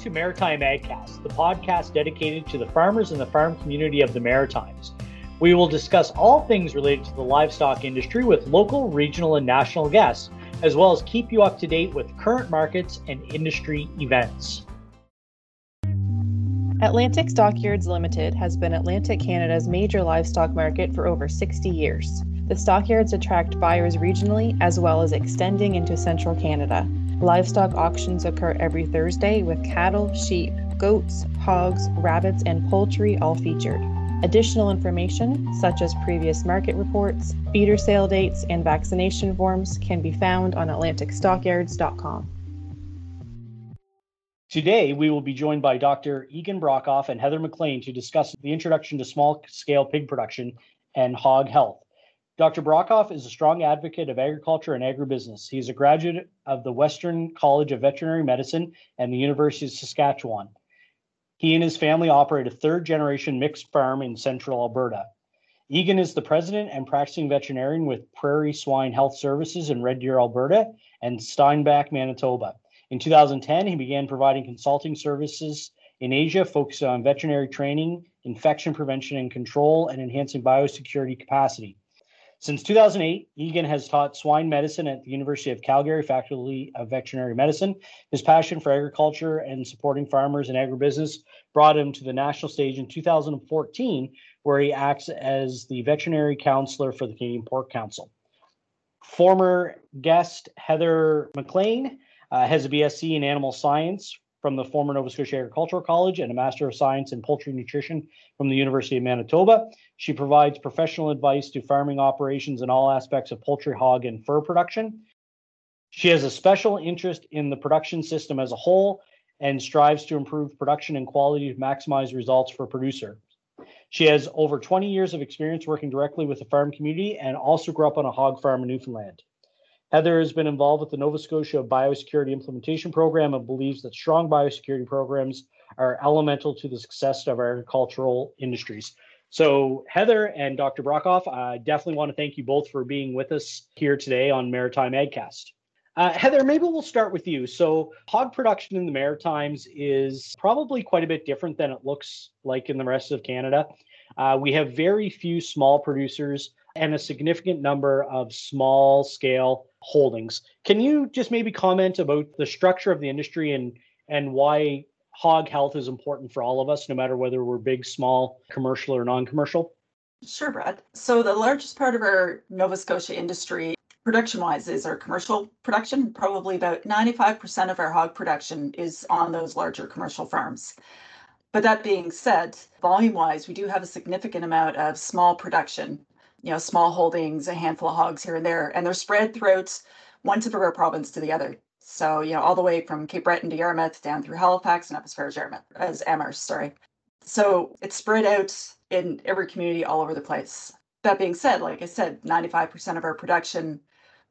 to Maritime AgCast, the podcast dedicated to the farmers and the farm community of the Maritimes. We will discuss all things related to the livestock industry with local, regional, and national guests, as well as keep you up to date with current markets and industry events. Atlantic Stockyards Limited has been Atlantic Canada's major livestock market for over 60 years. The stockyards attract buyers regionally as well as extending into central Canada. Livestock auctions occur every Thursday with cattle, sheep, goats, hogs, rabbits, and poultry all featured. Additional information, such as previous market reports, feeder sale dates, and vaccination forms, can be found on AtlanticStockyards.com. Today, we will be joined by Dr. Egan Brockhoff and Heather McLean to discuss the introduction to small scale pig production and hog health. Dr. Brockhoff is a strong advocate of agriculture and agribusiness. He is a graduate of the Western College of Veterinary Medicine and the University of Saskatchewan. He and his family operate a third generation mixed farm in central Alberta. Egan is the president and practicing veterinarian with Prairie Swine Health Services in Red Deer, Alberta, and Steinbach, Manitoba. In 2010, he began providing consulting services in Asia, focused on veterinary training, infection prevention and control, and enhancing biosecurity capacity. Since 2008, Egan has taught swine medicine at the University of Calgary Faculty of Veterinary Medicine. His passion for agriculture and supporting farmers and agribusiness brought him to the national stage in 2014, where he acts as the veterinary counselor for the Canadian Pork Council. Former guest Heather McLean uh, has a BSc in animal science from the former Nova Scotia Agricultural College and a Master of Science in Poultry Nutrition from the University of Manitoba. She provides professional advice to farming operations in all aspects of poultry, hog, and fur production. She has a special interest in the production system as a whole and strives to improve production and quality to maximize results for producer. She has over 20 years of experience working directly with the farm community and also grew up on a hog farm in Newfoundland. Heather has been involved with the Nova Scotia Biosecurity Implementation Program and believes that strong biosecurity programs are elemental to the success of our agricultural industries. So, Heather and Dr. Brockhoff, I definitely want to thank you both for being with us here today on Maritime AgCast. Uh, Heather, maybe we'll start with you. So, hog production in the Maritimes is probably quite a bit different than it looks like in the rest of Canada. Uh, we have very few small producers and a significant number of small scale holdings. Can you just maybe comment about the structure of the industry and and why hog health is important for all of us, no matter whether we're big, small, commercial, or non-commercial? Sure, Brad. So the largest part of our Nova Scotia industry production wise is our commercial production. Probably about 95% of our hog production is on those larger commercial farms. But that being said, volume wise, we do have a significant amount of small production you know, small holdings, a handful of hogs here and there, and they're spread throughout one our province to the other. So, you know, all the way from Cape Breton to Yarmouth down through Halifax and up as far as Yarmouth, as Amherst, sorry. So it's spread out in every community all over the place. That being said, like I said, 95% of our production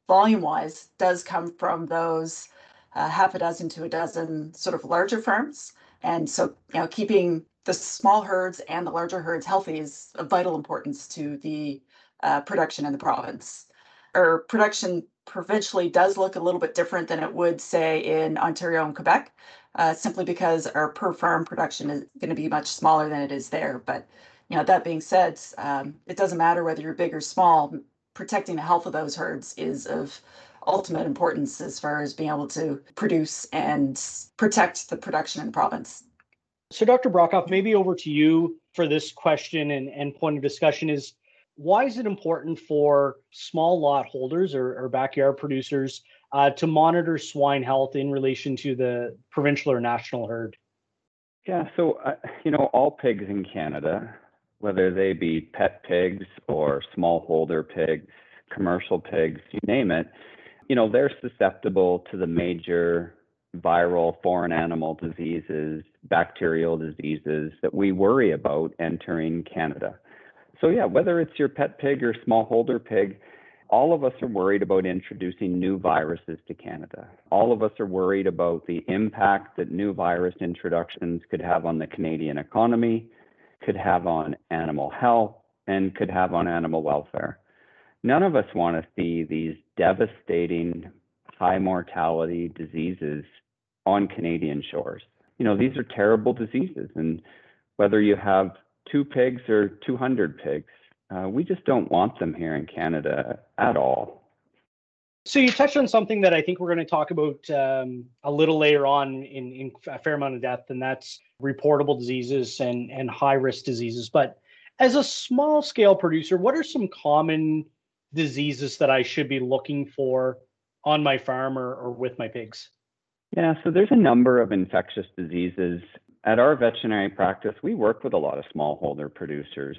volume wise does come from those uh, half a dozen to a dozen sort of larger farms. And so, you know, keeping the small herds and the larger herds healthy is of vital importance to the uh, production in the province. Or production provincially does look a little bit different than it would, say, in Ontario and Quebec, uh, simply because our per farm production is going to be much smaller than it is there. But you know, that being said, um, it doesn't matter whether you're big or small. Protecting the health of those herds is of ultimate importance as far as being able to produce and protect the production in the province. So, Dr. Brockhoff, maybe over to you for this question and, and point of discussion is why is it important for small lot holders or, or backyard producers uh, to monitor swine health in relation to the provincial or national herd? Yeah, so uh, you know, all pigs in Canada, whether they be pet pigs or smallholder pigs, commercial pigs, you name it, you know, they're susceptible to the major viral foreign animal diseases, bacterial diseases that we worry about entering Canada. So yeah, whether it's your pet pig or smallholder pig, all of us are worried about introducing new viruses to Canada. All of us are worried about the impact that new virus introductions could have on the Canadian economy, could have on animal health, and could have on animal welfare. None of us want to see these devastating high mortality diseases on Canadian shores. you know, these are terrible diseases. And whether you have two pigs or 200 pigs, uh, we just don't want them here in Canada at all. So you touched on something that I think we're going to talk about um, a little later on in, in a fair amount of depth, and that's reportable diseases and, and high risk diseases. But as a small scale producer, what are some common diseases that I should be looking for on my farm or, or with my pigs? Yeah, so there's a number of infectious diseases. At our veterinary practice, we work with a lot of smallholder producers,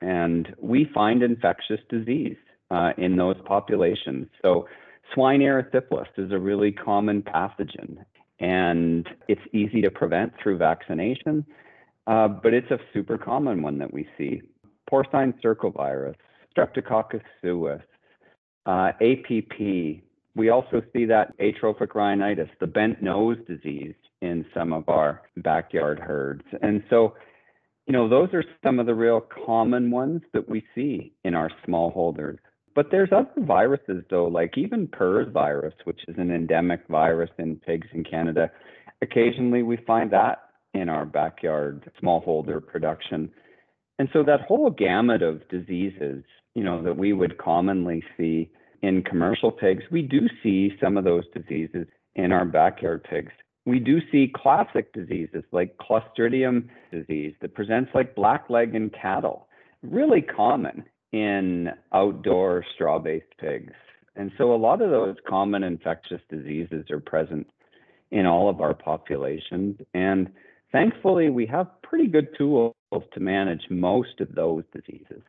and we find infectious disease uh, in those populations. So swine erysipelas is a really common pathogen, and it's easy to prevent through vaccination, uh, but it's a super common one that we see. Porcine circovirus, Streptococcus suis, uh, APP. We also see that atrophic rhinitis, the bent nose disease in some of our backyard herds. And so you know, those are some of the real common ones that we see in our smallholders. But there's other viruses though, like even PRRS virus, which is an endemic virus in pigs in Canada. Occasionally we find that in our backyard smallholder production. And so that whole gamut of diseases, you know, that we would commonly see in commercial pigs, we do see some of those diseases in our backyard pigs. We do see classic diseases like Clostridium disease that presents like blackleg in cattle, really common in outdoor straw based pigs. And so a lot of those common infectious diseases are present in all of our populations. And thankfully, we have pretty good tools to manage most of those diseases.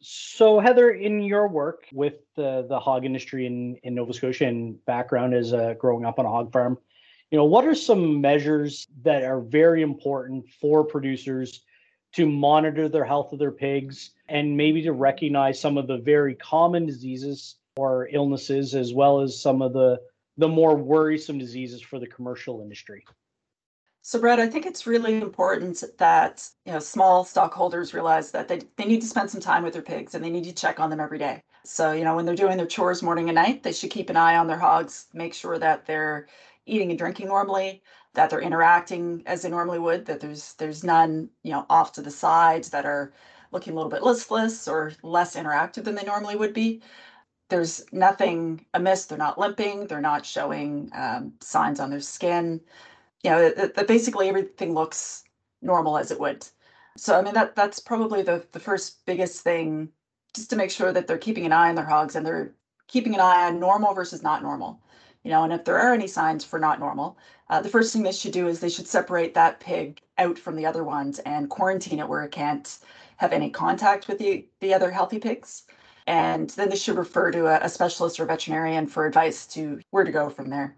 So, Heather, in your work with the, the hog industry in, in Nova Scotia and background as uh, growing up on a hog farm, you know, what are some measures that are very important for producers to monitor their health of their pigs and maybe to recognize some of the very common diseases or illnesses as well as some of the the more worrisome diseases for the commercial industry so brad i think it's really important that you know small stockholders realize that they, they need to spend some time with their pigs and they need to check on them every day so you know when they're doing their chores morning and night they should keep an eye on their hogs make sure that they're eating and drinking normally that they're interacting as they normally would, that there's there's none, you know, off to the sides that are looking a little bit listless or less interactive than they normally would be. There's nothing amiss. They're not limping. They're not showing um, signs on their skin. You know, that basically everything looks normal as it would. So I mean that that's probably the the first biggest thing, just to make sure that they're keeping an eye on their hogs and they're keeping an eye on normal versus not normal you know, and if there are any signs for not normal, uh, the first thing they should do is they should separate that pig out from the other ones and quarantine it where it can't have any contact with the, the other healthy pigs. And then they should refer to a, a specialist or veterinarian for advice to where to go from there.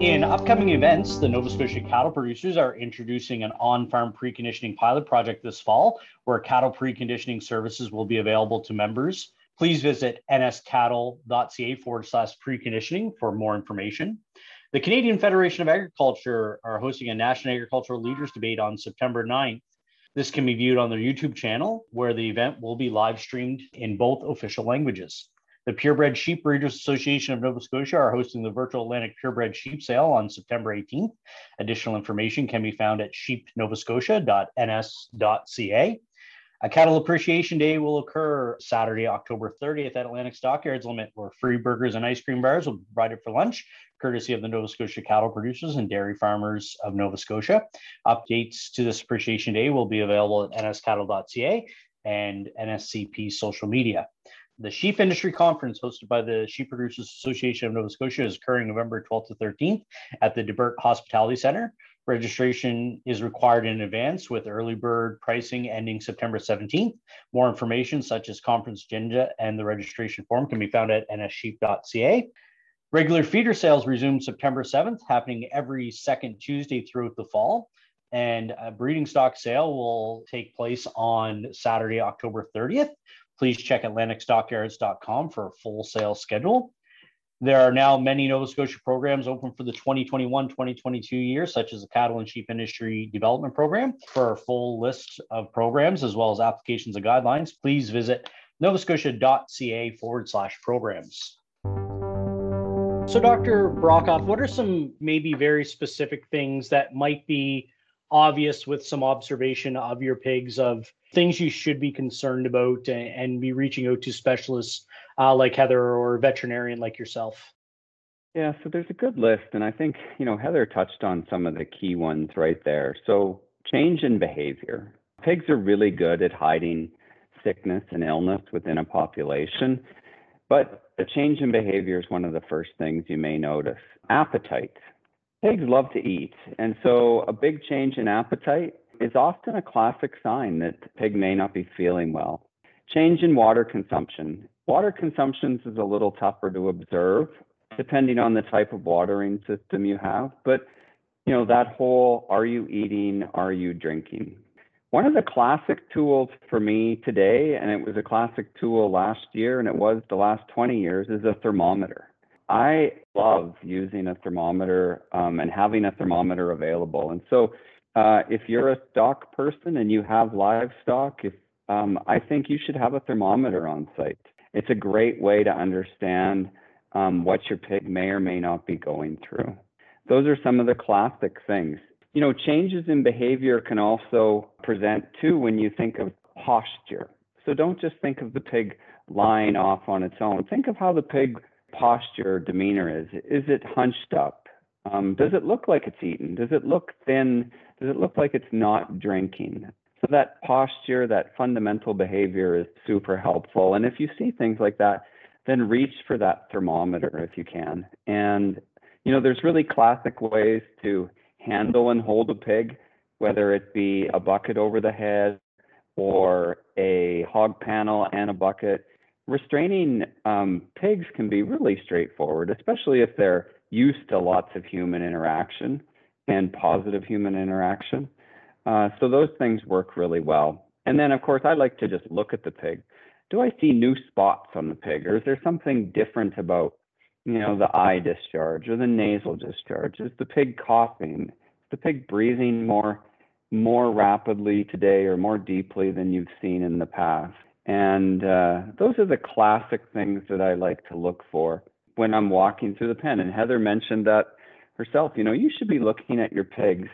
In upcoming events, the Nova Scotia cattle producers are introducing an on farm preconditioning pilot project this fall, where cattle preconditioning services will be available to members please visit nscattle.ca forward slash preconditioning for more information. The Canadian Federation of Agriculture are hosting a National Agricultural Leaders Debate on September 9th. This can be viewed on their YouTube channel, where the event will be live streamed in both official languages. The Purebred Sheep Breeders Association of Nova Scotia are hosting the virtual Atlantic Purebred Sheep Sale on September 18th. Additional information can be found at sheepnovascotia.ns.ca. A Cattle Appreciation Day will occur Saturday, October 30th at Atlantic Stockyards Limit, where free burgers and ice cream bars will be provided for lunch, courtesy of the Nova Scotia cattle producers and dairy farmers of Nova Scotia. Updates to this Appreciation Day will be available at nscattle.ca and NSCP social media. The Sheep Industry Conference, hosted by the Sheep Producers Association of Nova Scotia, is occurring November 12th to 13th at the Debert Hospitality Center. Registration is required in advance with early bird pricing ending September 17th. More information, such as conference agenda and the registration form, can be found at nssheep.ca. Regular feeder sales resume September 7th, happening every second Tuesday throughout the fall. And a breeding stock sale will take place on Saturday, October 30th. Please check AtlanticStockyards.com for a full sale schedule. There are now many Nova Scotia programs open for the 2021 2022 year, such as the Cattle and Sheep Industry Development Program. For a full list of programs as well as applications and guidelines, please visit novascotia.ca forward slash programs. So, Dr. Brockhoff, what are some maybe very specific things that might be obvious with some observation of your pigs of things you should be concerned about and, and be reaching out to specialists uh, like Heather or veterinarian like yourself? Yeah, so there's a good list, and I think you know Heather touched on some of the key ones right there. So change in behavior. Pigs are really good at hiding sickness and illness within a population, but a change in behavior is one of the first things you may notice. Appetite. Pigs love to eat, and so a big change in appetite is often a classic sign that the pig may not be feeling well. Change in water consumption. Water consumption is a little tougher to observe depending on the type of watering system you have, but you know that whole are you eating, are you drinking? One of the classic tools for me today, and it was a classic tool last year, and it was the last 20 years, is a thermometer. I love using a thermometer um, and having a thermometer available. And so, uh, if you're a stock person and you have livestock, if, um, I think you should have a thermometer on site. It's a great way to understand um, what your pig may or may not be going through. Those are some of the classic things you know, changes in behavior can also present too when you think of posture. So don't just think of the pig lying off on its own. Think of how the pig posture demeanor is. Is it hunched up? Um, does it look like it's eaten? Does it look thin? Does it look like it's not drinking? So that posture, that fundamental behavior is super helpful. And if you see things like that, then reach for that thermometer if you can. And you know, there's really classic ways to handle and hold a pig, whether it be a bucket over the head or a hog panel and a bucket. Restraining um, pigs can be really straightforward, especially if they're used to lots of human interaction and positive human interaction. Uh, so those things work really well. And then, of course, I like to just look at the pig. Do I see new spots on the pig, or is there something different about you know, the eye discharge or the nasal discharge? Is the pig coughing? Is the pig breathing more more rapidly today or more deeply than you've seen in the past? And uh, those are the classic things that I like to look for when I'm walking through the pen. And Heather mentioned that herself. You know, you should be looking at your pigs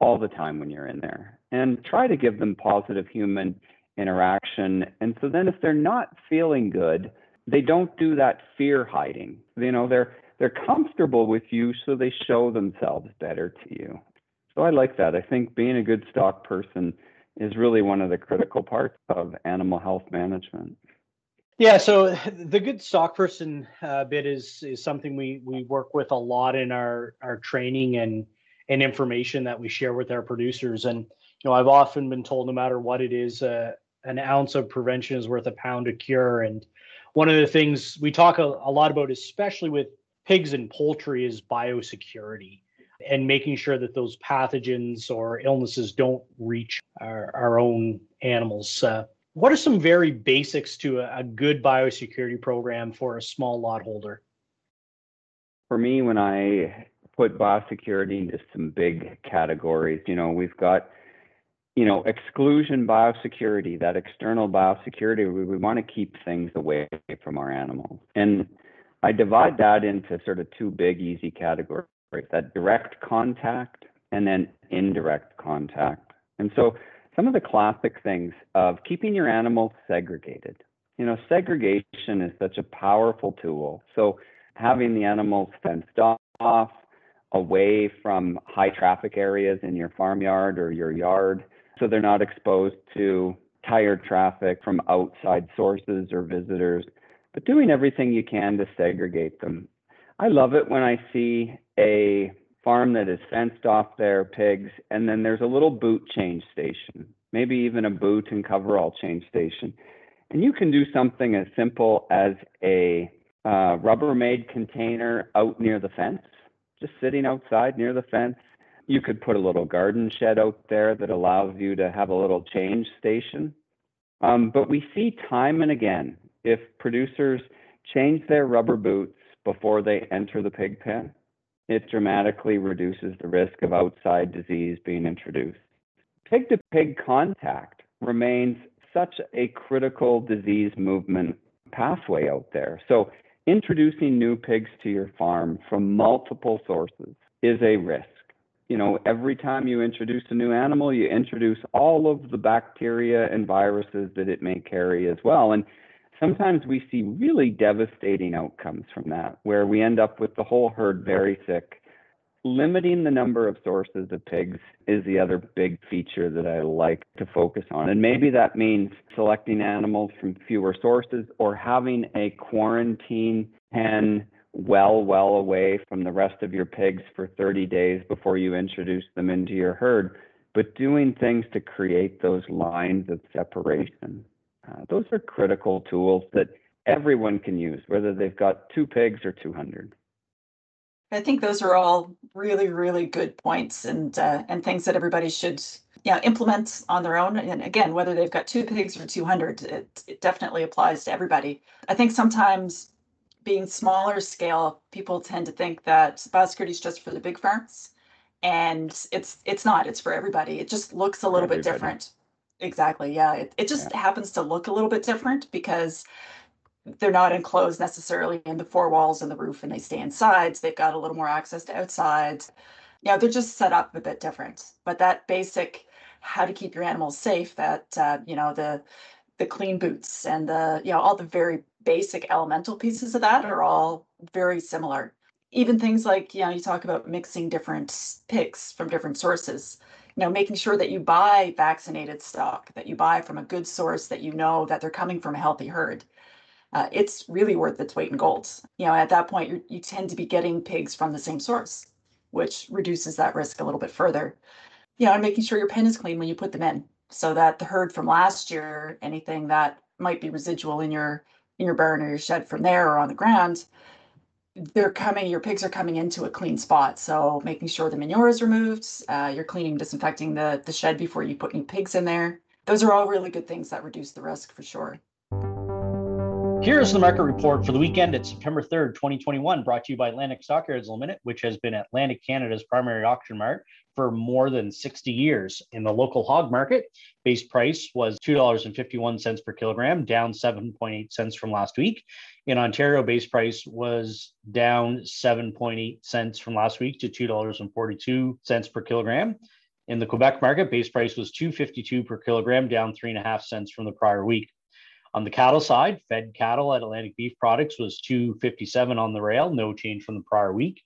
all the time when you're in there and try to give them positive human interaction. And so then if they're not feeling good, they don't do that fear hiding. You know, they're they're comfortable with you, so they show themselves better to you. So I like that. I think being a good stock person is really one of the critical parts of animal health management. Yeah, so the good stock person uh, bit is is something we we work with a lot in our our training and and information that we share with our producers. And you know, I've often been told, no matter what it is, uh, an ounce of prevention is worth a pound of cure. And one of the things we talk a, a lot about, especially with pigs and poultry, is biosecurity and making sure that those pathogens or illnesses don't reach our, our own animals. Uh, what are some very basics to a, a, good biosecurity program for a small lot holder? For me, when I put biosecurity into some big categories, you know, we've got you know, exclusion biosecurity, that external biosecurity, we, we want to keep things away from our animals. And I divide that into sort of two big, easy categories that direct contact and then indirect contact. And so some of the classic things of keeping your animals segregated. You know, segregation is such a powerful tool. So having the animals fenced off, away from high traffic areas in your farmyard or your yard, so they're not exposed to tire traffic from outside sources or visitors, but doing everything you can to segregate them. I love it when I see a farm that is fenced off their pigs and then there's a little boot change station, maybe even a boot and coverall change station. And you can do something as simple as a uh, Rubbermaid container out near the fence, just sitting outside near the fence you could put a little garden shed out there that allows you to have a little change station. Um, but we see time and again if producers change their rubber boots before they enter the pig pen, it dramatically reduces the risk of outside disease being introduced. Pig to pig contact remains such a critical disease movement pathway out there. So introducing new pigs to your farm from multiple sources is a risk. You know, every time you introduce a new animal, you introduce all of the bacteria and viruses that it may carry as well. And sometimes we see really devastating outcomes from that, where we end up with the whole herd very sick. Limiting the number of sources of pigs is the other big feature that I like to focus on. And maybe that means selecting animals from fewer sources or having a quarantine pen well, well away from the rest of your pigs for 30 days before you introduce them into your herd, but doing things to create those lines of separation. Uh, those are critical tools that everyone can use, whether they've got two pigs or 200. I think those are all really, really good points and uh, and things that everybody should yeah implement on their own. And again, whether they've got two pigs or 200, it, it definitely applies to everybody. I think sometimes being smaller scale, people tend to think that biosecurity is just for the big firms and it's it's not. It's for everybody. It just looks a little bit different. Exactly. Yeah. It, it just yeah. happens to look a little bit different because they're not enclosed necessarily in the four walls and the roof and they stay inside. So they've got a little more access to outside. Yeah, they're just set up a bit different. But that basic how to keep your animals safe, that uh, you know, the the clean boots and the, you know, all the very basic elemental pieces of that are all very similar. Even things like, you know, you talk about mixing different picks from different sources you know making sure that you buy vaccinated stock that you buy from a good source that you know that they're coming from a healthy herd. Uh, it's really worth its weight in gold. You know at that point you you tend to be getting pigs from the same source which reduces that risk a little bit further. You know and making sure your pen is clean when you put them in so that the herd from last year anything that might be residual in your in your barn or your shed from there or on the ground they're coming, your pigs are coming into a clean spot. So making sure the manure is removed, uh, you're cleaning, disinfecting the, the shed before you put any pigs in there. Those are all really good things that reduce the risk for sure. Here's the market report for the weekend at September 3rd, 2021, brought to you by Atlantic Stockyards Limited, which has been Atlantic Canada's primary auction mart for more than 60 years. In the local hog market, base price was $2.51 per kilogram, down 7.8 cents from last week. In Ontario, base price was down 7.8 cents from last week to $2.42 per kilogram. In the Quebec market, base price was 252 per kilogram, down three and a half cents from the prior week. On the cattle side, fed cattle at Atlantic Beef Products was 257 on the rail, no change from the prior week.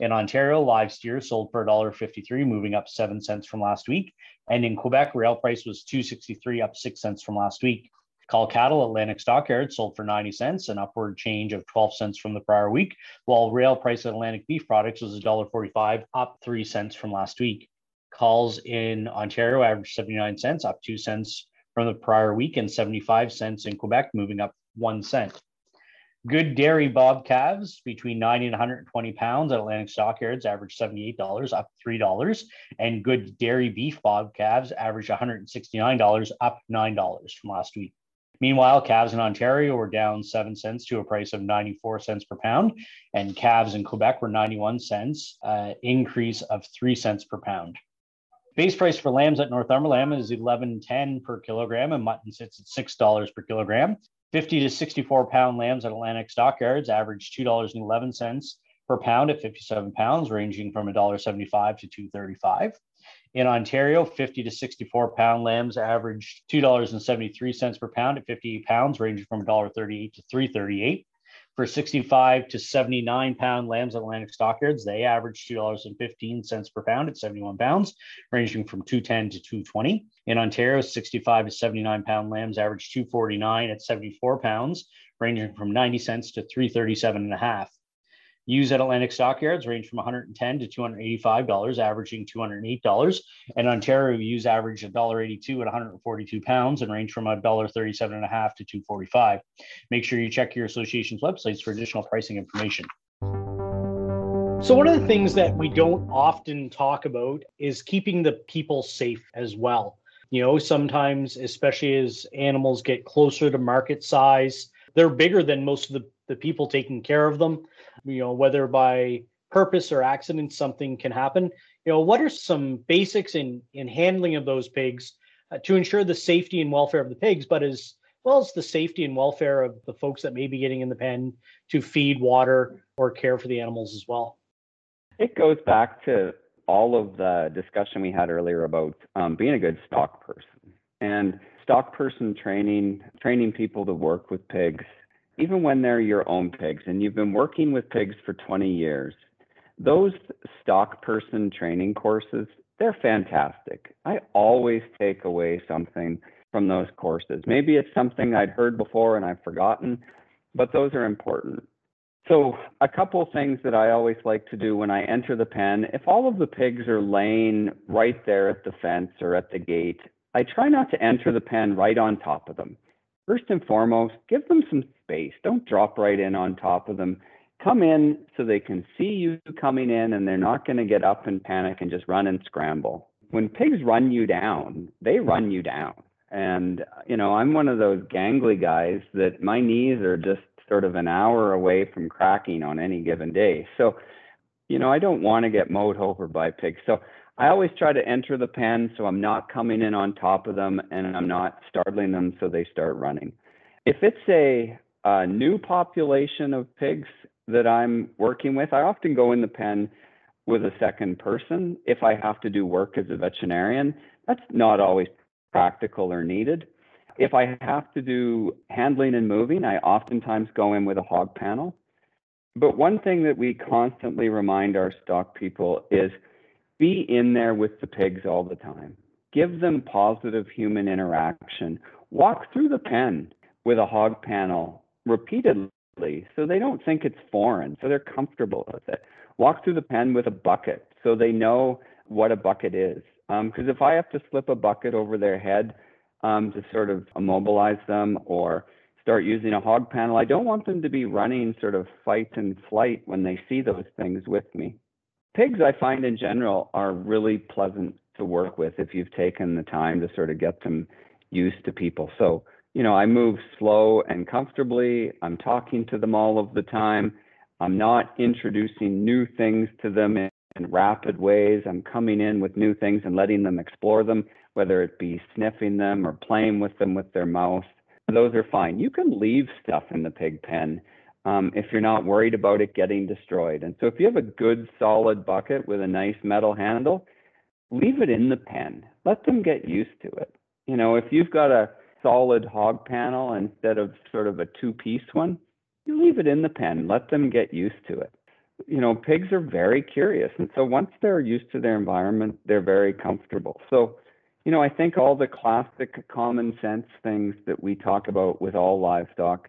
In Ontario, live steer sold for $1.53, moving up 7 cents from last week. And in Quebec, rail price was 263, up 6 cents from last week. Cull cattle Atlantic Stockyards sold for 90 cents, an upward change of 12 cents from the prior week, while rail price at Atlantic Beef Products was $1.45, up 3 cents from last week. Culls in Ontario averaged 79 cents, up 2 cents from the prior week and 75 cents in Quebec, moving up one cent. Good dairy bob calves between 90 and 120 pounds at Atlantic Stockyards average $78, up $3. And good dairy beef bob calves average $169, up $9 from last week. Meanwhile, calves in Ontario were down 7 cents to a price of 94 cents per pound, and calves in Quebec were 91 cents, uh, increase of 3 cents per pound. Base price for lambs at Northumberland is eleven ten per kilogram, and mutton sits at six dollars per kilogram. Fifty to sixty-four pound lambs at Atlantic Stockyards average two dollars and eleven cents per pound at fifty-seven pounds, ranging from $1.75 to two thirty-five. In Ontario, 50 to 64 pound lambs average $2.73 per pound at 58 pounds, ranging from $1.38 to 338. For 65 to 79 pound lambs at Atlantic Stockyards, they average $2.15 per pound at 71 pounds, ranging from 210 to 220. In Ontario, 65 to 79 pound lambs average 249 at 74 pounds, ranging from 90 cents to 337 and a half. Ewes at Atlantic Stockyards range from 110 to 285 dollars, averaging 208 dollars. And Ontario ewes average $1.82 at 142 pounds and range from $1.37 and a half to 245. Make sure you check your association's websites for additional pricing information. So, one of the things that we don't often talk about is keeping the people safe as well. You know, sometimes, especially as animals get closer to market size, they're bigger than most of the, the people taking care of them. You know whether by purpose or accident something can happen. You know what are some basics in in handling of those pigs uh, to ensure the safety and welfare of the pigs but as well as the safety and welfare of the folks that may be getting in the pen to feed, water, or care for the animals as well. It goes back to all of the discussion we had earlier about um, being a good stock person. And stock person training, training people to work with pigs, even when they're your own pigs and you've been working with pigs for 20 years. Those stock person training courses, they're fantastic. I always take away something from those courses. Maybe it's something I'd heard before and I've forgotten, but those are important. So, a couple things that I always like to do when I enter the pen, if all of the pigs are laying right there at the fence or at the gate, I try not to enter the pen right on top of them. First and foremost, give them some space. Don't drop right in on top of them. Come in so they can see you coming in and they're not going to get up and panic and just run and scramble. When pigs run you down, they run you down. And, you know, I'm one of those gangly guys that my knees are just sort of an hour away from cracking on any given day. So, you know, I don't want to get mowed over by pigs. So I always try to enter the pen so I'm not coming in on top of them and I'm not startling them so they start running. If it's a, a new population of pigs that I'm working with, I often go in the pen with a second person if I have to do work as a veterinarian. That's not always practical or needed. If I have to do handling and moving, I oftentimes go in with a hog panel. But one thing that we constantly remind our stock people is be in there with the pigs all the time. Give them positive human interaction. Walk through the pen with a hog panel repeatedly so they don't think it's foreign, so they're comfortable with it. Walk through the pen with a bucket so they know what a bucket is. Because um, if I have to slip a bucket over their head um, to sort of immobilize them or start using a hog panel, I don't want them to be running sort of fight and flight when they see those things with me. Pigs, I find in general, are really pleasant to work with if you've taken the time to sort of get them used to people. So, you know, I move slow and comfortably. I'm talking to them all of the time. I'm not introducing new things to them in, in rapid ways. I'm coming in with new things and letting them explore them, whether it be sniffing them or playing with them with their mouth. Those are fine. You can leave stuff in the pig pen um, if you're not worried about it getting destroyed. And so if you have a good solid bucket with a nice metal handle, leave it in the pen. Let them get used to it. You know, if you've got a solid hog panel instead of sort of a two piece one, you leave it in the pen. Let them get used to it. You know, pigs are very curious. And so once they're used to their environment, they're very comfortable. So, you know, I think all the classic common sense things that we talk about with all livestock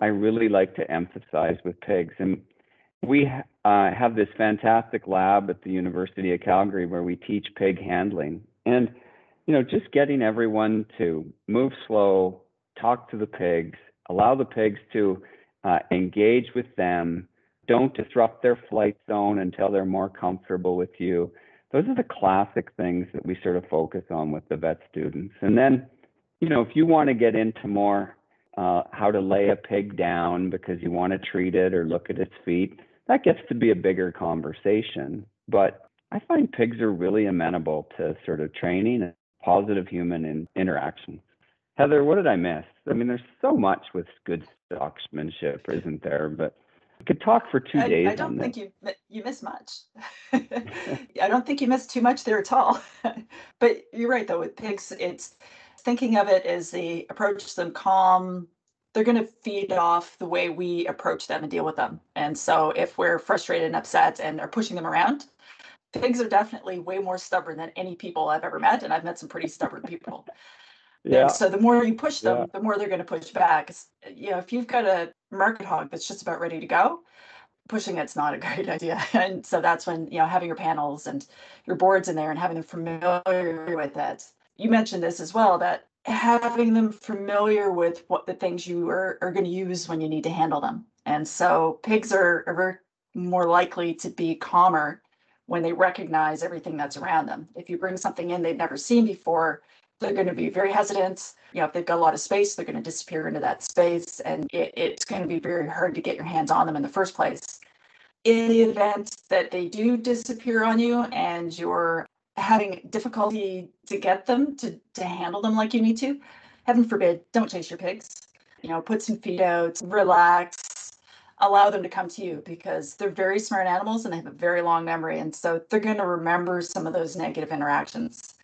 I really like to emphasize with pigs. And we uh, have this fantastic lab at the University of Calgary where we teach pig handling. And, you know, just getting everyone to move slow, talk to the pigs, allow the pigs to uh, engage with them, don't disrupt their flight zone until they're more comfortable with you. Those are the classic things that we sort of focus on with the vet students. And then, you know, if you want to get into more uh, how to lay a pig down because you want to treat it or look at its feet. That gets to be a bigger conversation. But I find pigs are really amenable to sort of training and positive human in, interaction. Heather, what did I miss? I mean, there's so much with good stockmanship, isn't there? But we could talk for two I, days. I don't think you you miss much. I don't think you miss too much there at all. but you're right though. With pigs, it's thinking of it as the approach them calm, they're going to feed off the way we approach them and deal with them. And so if we're frustrated and upset and are pushing them around, pigs are definitely way more stubborn than any people I've ever met. And I've met some pretty stubborn people. yeah. And so the more you push them, yeah. the more they're going to push back. You know, if you've got a market hog that's just about ready to go, pushing it's not a great idea. And so that's when, you know, having your panels and your boards in there and having them familiar with it you mentioned this as well that having them familiar with what the things you are, are going to use when you need to handle them. And so pigs are, are more likely to be calmer when they recognize everything that's around them. If you bring something in they've never seen before, they're going to be very hesitant. You know, if they've got a lot of space, they're going to disappear into that space, and it, it's going to be very hard to get your hands on them in the first place. In the event that they do disappear on you and you're having difficulty to get them to, to handle them like you need to, heaven forbid, don't chase your pigs. You know, put some feed out, relax, allow them to come to you because they're very smart animals and they have a very long memory. And so they're going to remember some of those negative interactions.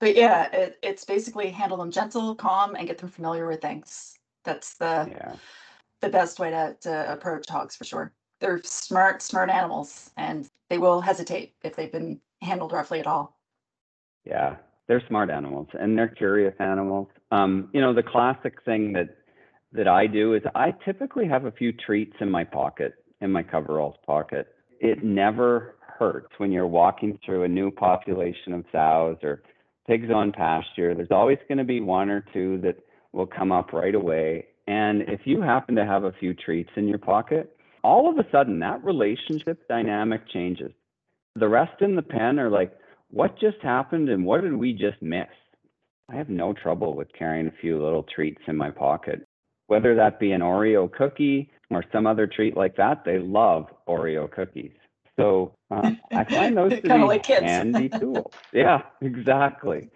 But yeah, it, it's basically handle them gentle, calm, and get them familiar with things. That's the Yeah. the best way to, to approach hogs for sure. They're smart, smart animals, and they will hesitate if they've been handled roughly at all. Yeah, they're smart animals and they're curious animals. Um, you know, the classic thing that that I do is I typically have a few treats in my pocket, in my coveralls pocket. It never hurts when you're walking through a new population of sows or pigs on pasture. There's always going to be one or two that will come up right away. And if you happen to have a few treats in your pocket, all of a sudden that relationship dynamic changes. The rest in the pen are like, what just happened and what did we just miss? I have no trouble with carrying a few little treats in my pocket, whether that be an Oreo cookie or some other treat like that. They love Oreo cookies. So uh, I find those to Kinda be like kids. handy tools. Yeah, exactly.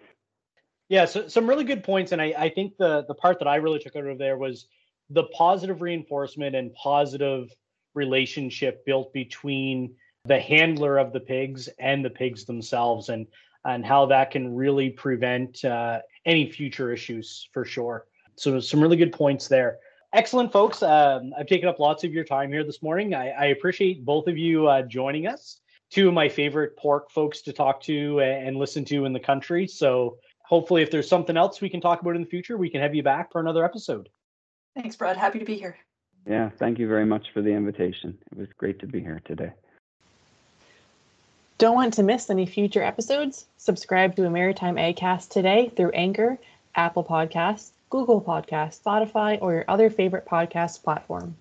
Yeah, so some really good points, and I, I think the the part that I really took out of there was the positive reinforcement and positive relationship built between the handler of the pigs and the pigs themselves, and and how that can really prevent uh, any future issues for sure. So some really good points there. Excellent, folks. Um, I've taken up lots of your time here this morning. I, I appreciate both of you uh, joining us. Two of my favorite pork folks to talk to and listen to in the country. So hopefully if there's something else we can talk about in the future we can have you back for another episode Thanks, Brad. Happy to be here. Yeah, thank you very much for the invitation. It was great to be here today. Don't want to miss any future episodes? Subscribe to a Maritime Agcast today through Anchor, Apple Podcasts, Google Podcasts, Spotify, or your other favorite podcast platform.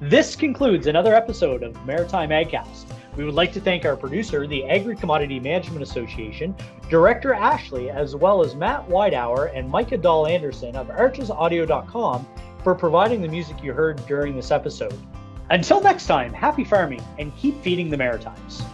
this concludes another episode of maritime agcast we would like to thank our producer the agri commodity management association director ashley as well as matt Widehour and micah dahl anderson of archesaudio.com for providing the music you heard during this episode until next time happy farming and keep feeding the maritimes